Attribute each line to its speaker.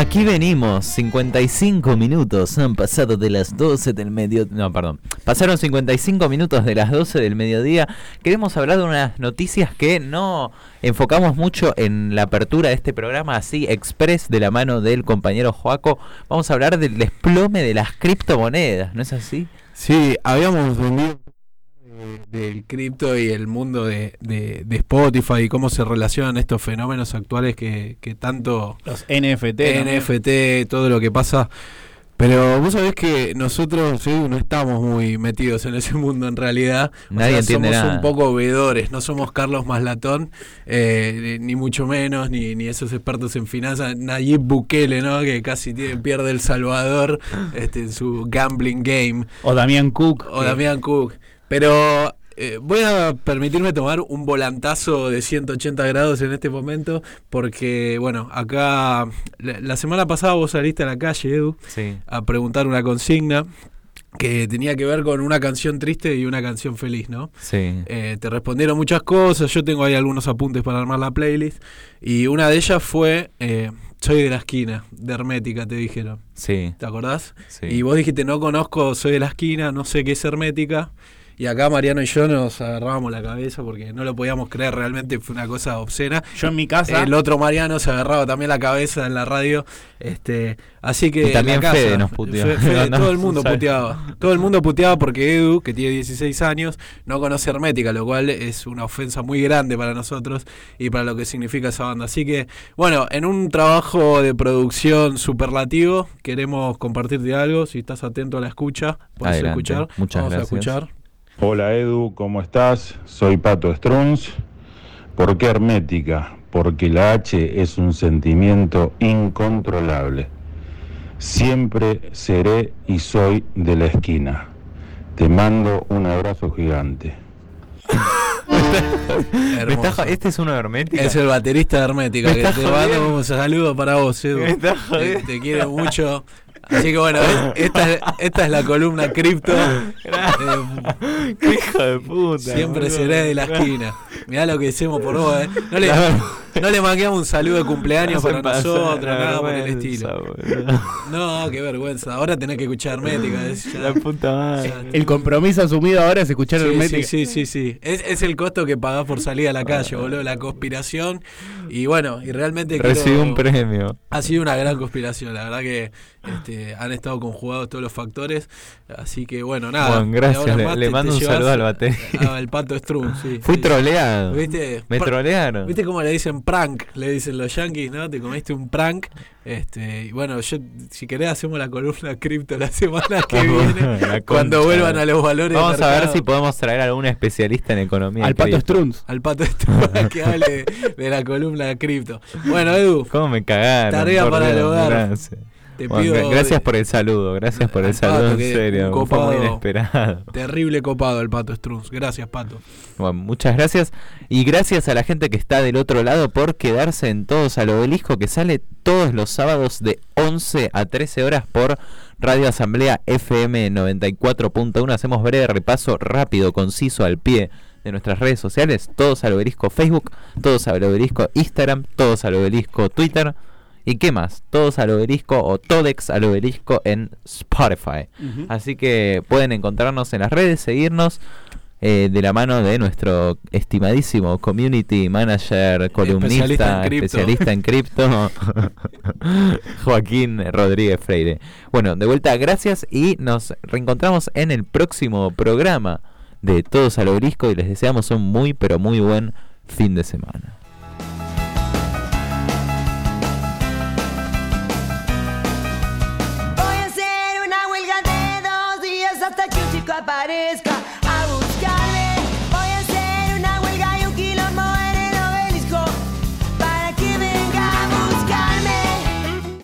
Speaker 1: Aquí venimos, 55 minutos han pasado de las 12 del mediodía. No, perdón. Pasaron 55 minutos de las 12 del mediodía. Queremos hablar de unas noticias que no enfocamos mucho en la apertura de este programa, así express de la mano del compañero Joaco. Vamos a hablar del desplome de las criptomonedas, ¿no es así?
Speaker 2: Sí, habíamos vendido del cripto y el mundo de, de, Spotify y cómo se relacionan estos fenómenos actuales que, que tanto...
Speaker 3: Los NFT.
Speaker 2: NFT, todo lo que pasa. Pero vos sabés que nosotros no estamos muy metidos en ese mundo en realidad.
Speaker 1: Nadie somos
Speaker 2: un poco veedores, no somos Carlos Maslatón, eh, ni mucho menos, ni, ni esos expertos en finanzas, Nayib Bukele, ¿no? Que casi tiene, pierde El Salvador este, en su gambling game.
Speaker 3: O Damián Cook.
Speaker 2: O Damián Cook. Pero eh, voy a permitirme tomar un volantazo de 180 grados en este momento, porque, bueno, acá la, semana pasada vos saliste a la calle, Edu, a preguntar una consigna que tenía que ver con una canción triste y una canción feliz, ¿no?
Speaker 1: Sí.
Speaker 2: Eh, te respondieron muchas cosas, yo tengo ahí algunos apuntes para armar la playlist, y una de ellas fue... Eh, soy de la esquina, de Hermética, te dijeron.
Speaker 1: Sí.
Speaker 2: ¿Te acordás?
Speaker 1: Sí.
Speaker 2: Y vos dijiste, no conozco, soy de la esquina, no sé qué es Hermética. Y acá Mariano y yo nos agarrábamos la cabeza porque no lo podíamos creer, realmente fue una cosa obscena.
Speaker 3: Yo en mi casa.
Speaker 2: El otro Mariano se agarraba también la cabeza en la radio. Este, así que.
Speaker 1: Y también Fede nos puteaba.
Speaker 2: todo el mundo puteaba. Todo el mundo puteaba porque Edu, que tiene 16 años, no conoce Hermética, lo cual es una ofensa muy grande para nosotros y para lo que significa esa banda. Así que, bueno, en un trabajo de producción superlativo, queremos compartirte algo. Si estás atento a la escucha, puedes escuchar.
Speaker 1: Muchas
Speaker 2: Vamos
Speaker 1: gracias.
Speaker 2: a escuchar.
Speaker 4: Hola Edu, ¿cómo estás? Soy Pato Strunz. ¿Por qué hermética? Porque la H es un sentimiento incontrolable. Siempre seré y soy de la esquina. Te mando un abrazo gigante.
Speaker 1: este es uno de Hermética.
Speaker 2: Es el baterista de Hermética. Que te mando un saludo para vos, Edu. Te, te quiero mucho. Así que bueno, esta, esta es la columna cripto.
Speaker 1: Eh, ¡Qué hijo de puta!
Speaker 2: Siempre seré de la esquina. Mirá lo que hacemos por vos, ¿eh? No le, no le manqueamos un saludo de cumpleaños para nosotros, nada por el estilo. No, qué vergüenza. Ahora tenés que escuchar Hermética.
Speaker 1: la puta madre.
Speaker 3: El compromiso asumido ahora es escuchar
Speaker 2: sí,
Speaker 3: Hermética.
Speaker 2: Sí, sí, sí. sí. Es, es, el costo que pagás por salir a la calle, boludo. La conspiración. Y bueno, y realmente.
Speaker 1: Recibí un premio.
Speaker 2: Ha sido una gran conspiración. La verdad que este, han estado conjugados todos los factores. Así que bueno, nada.
Speaker 1: Bueno, gracias. Le, mando un saludo al bate.
Speaker 2: Al pato Strum, sí.
Speaker 1: Fui troleado.
Speaker 2: ¿Viste?
Speaker 1: Me trolearon.
Speaker 2: ¿Viste cómo le dicen prank? Le dicen los yankees, ¿no? Te comiste un prank. Este, y bueno, yo, si querés, hacemos la columna cripto la semana que viene. cuando vuelvan a los valores.
Speaker 1: Vamos a ver si podemos traer a algún especialista en economía.
Speaker 3: Al pato Strunz.
Speaker 2: Al pato Strunz que hable de, la columna cripto. Bueno, Edu.
Speaker 1: ¿Cómo me cagaron?
Speaker 2: Tarea para el hogar.
Speaker 1: Gracias. Bueno, gracias por el saludo, gracias por el saludo, en serio.
Speaker 2: Copado,
Speaker 1: muy inesperado.
Speaker 2: Terrible copado el Pato Strunz. Gracias, Pato.
Speaker 1: Bueno, muchas gracias. Y gracias a la gente que está del otro lado por quedarse en Todos al Obelisco, que sale todos los sábados de 11 a 13 horas por Radio Asamblea FM 94.1. Hacemos breve repaso rápido, conciso, al pie de nuestras redes sociales. Todos al Obelisco Facebook, Todos al Obelisco Instagram, Todos al Obelisco Twitter. ¿Y qué más? Todos al obelisco o Todex al obelisco en Spotify. Así que pueden encontrarnos en las redes, seguirnos eh, de la mano de nuestro estimadísimo community manager, columnista, especialista en cripto, Joaquín Rodríguez Freire. Bueno, de vuelta, gracias y nos reencontramos en el próximo programa de Todos al obelisco y les deseamos un muy, pero muy buen fin de semana.